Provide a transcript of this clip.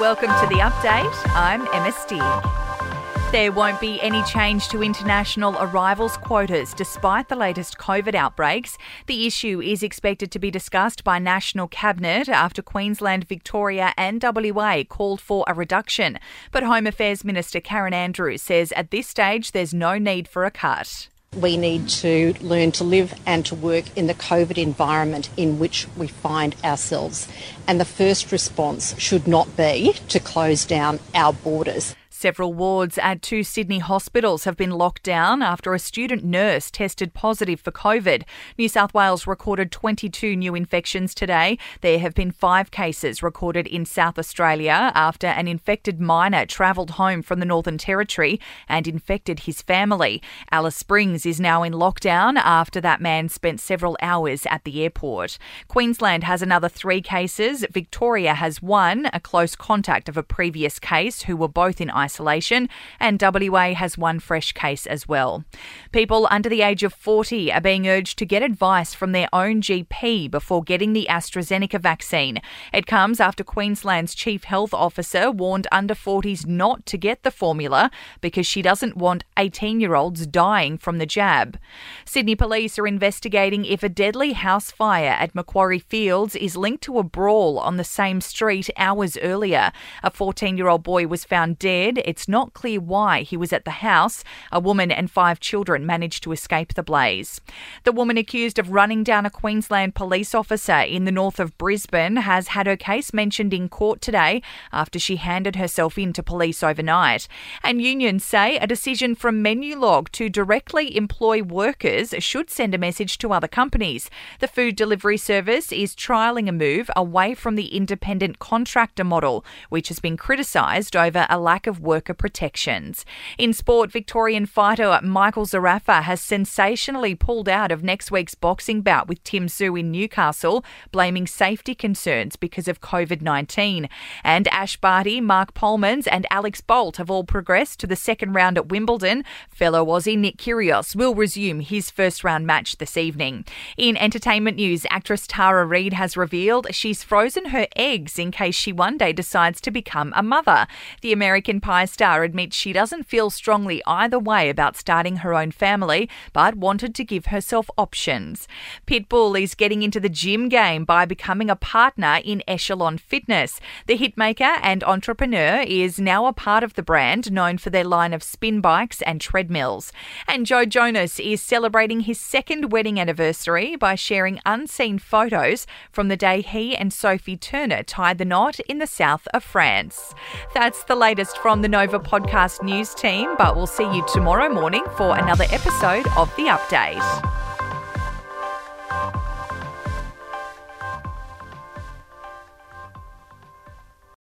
Welcome to the update. I'm Emma Stig. There won't be any change to international arrivals quotas despite the latest COVID outbreaks. The issue is expected to be discussed by National Cabinet after Queensland, Victoria, and WA called for a reduction. But Home Affairs Minister Karen Andrews says at this stage there's no need for a cut. We need to learn to live and to work in the COVID environment in which we find ourselves. And the first response should not be to close down our borders. Several wards at two Sydney hospitals have been locked down after a student nurse tested positive for COVID. New South Wales recorded 22 new infections today. There have been five cases recorded in South Australia after an infected minor travelled home from the Northern Territory and infected his family. Alice Springs is now in lockdown after that man spent several hours at the airport. Queensland has another three cases. Victoria has one, a close contact of a previous case who were both in isolation isolation, and WA has one fresh case as well. People under the age of 40 are being urged to get advice from their own GP before getting the AstraZeneca vaccine. It comes after Queensland's Chief Health Officer warned under 40s not to get the formula because she doesn't want 18 year olds dying from the jab. Sydney police are investigating if a deadly house fire at Macquarie Fields is linked to a brawl on the same street hours earlier. A 14 year old boy was found dead it's not clear why he was at the house. A woman and five children managed to escape the blaze. The woman accused of running down a Queensland police officer in the north of Brisbane has had her case mentioned in court today after she handed herself in to police overnight. And unions say a decision from Menulog to directly employ workers should send a message to other companies. The food delivery service is trialling a move away from the independent contractor model, which has been criticised over a lack of worker protections. In sport, Victorian fighter Michael Zerafa has sensationally pulled out of next week's boxing bout with Tim Tszyu in Newcastle, blaming safety concerns because of COVID 19. And Ash Barty, Marc Polmans, and Alex Bolt have all progressed to the second round at Wimbledon. Fellow Aussie Nick Kyrgios will resume his first round match this evening. In entertainment news, actress Tara Reid has revealed she's frozen her eggs in case she one day decides to become a mother. The American star admits she doesn't feel strongly either way about starting her own family, but wanted to give herself options. Pitbull is getting into the gym game by becoming a partner in Echelon Fitness. The hitmaker and entrepreneur is now a part of the brand, known for their line of spin bikes and treadmills. And Joe Jonas is celebrating his second wedding anniversary by sharing unseen photos from the day he and Sophie Turner tied the knot in the south of France. That's the latest from the Nova Podcast News team, but we'll see you tomorrow morning for another episode of The Update.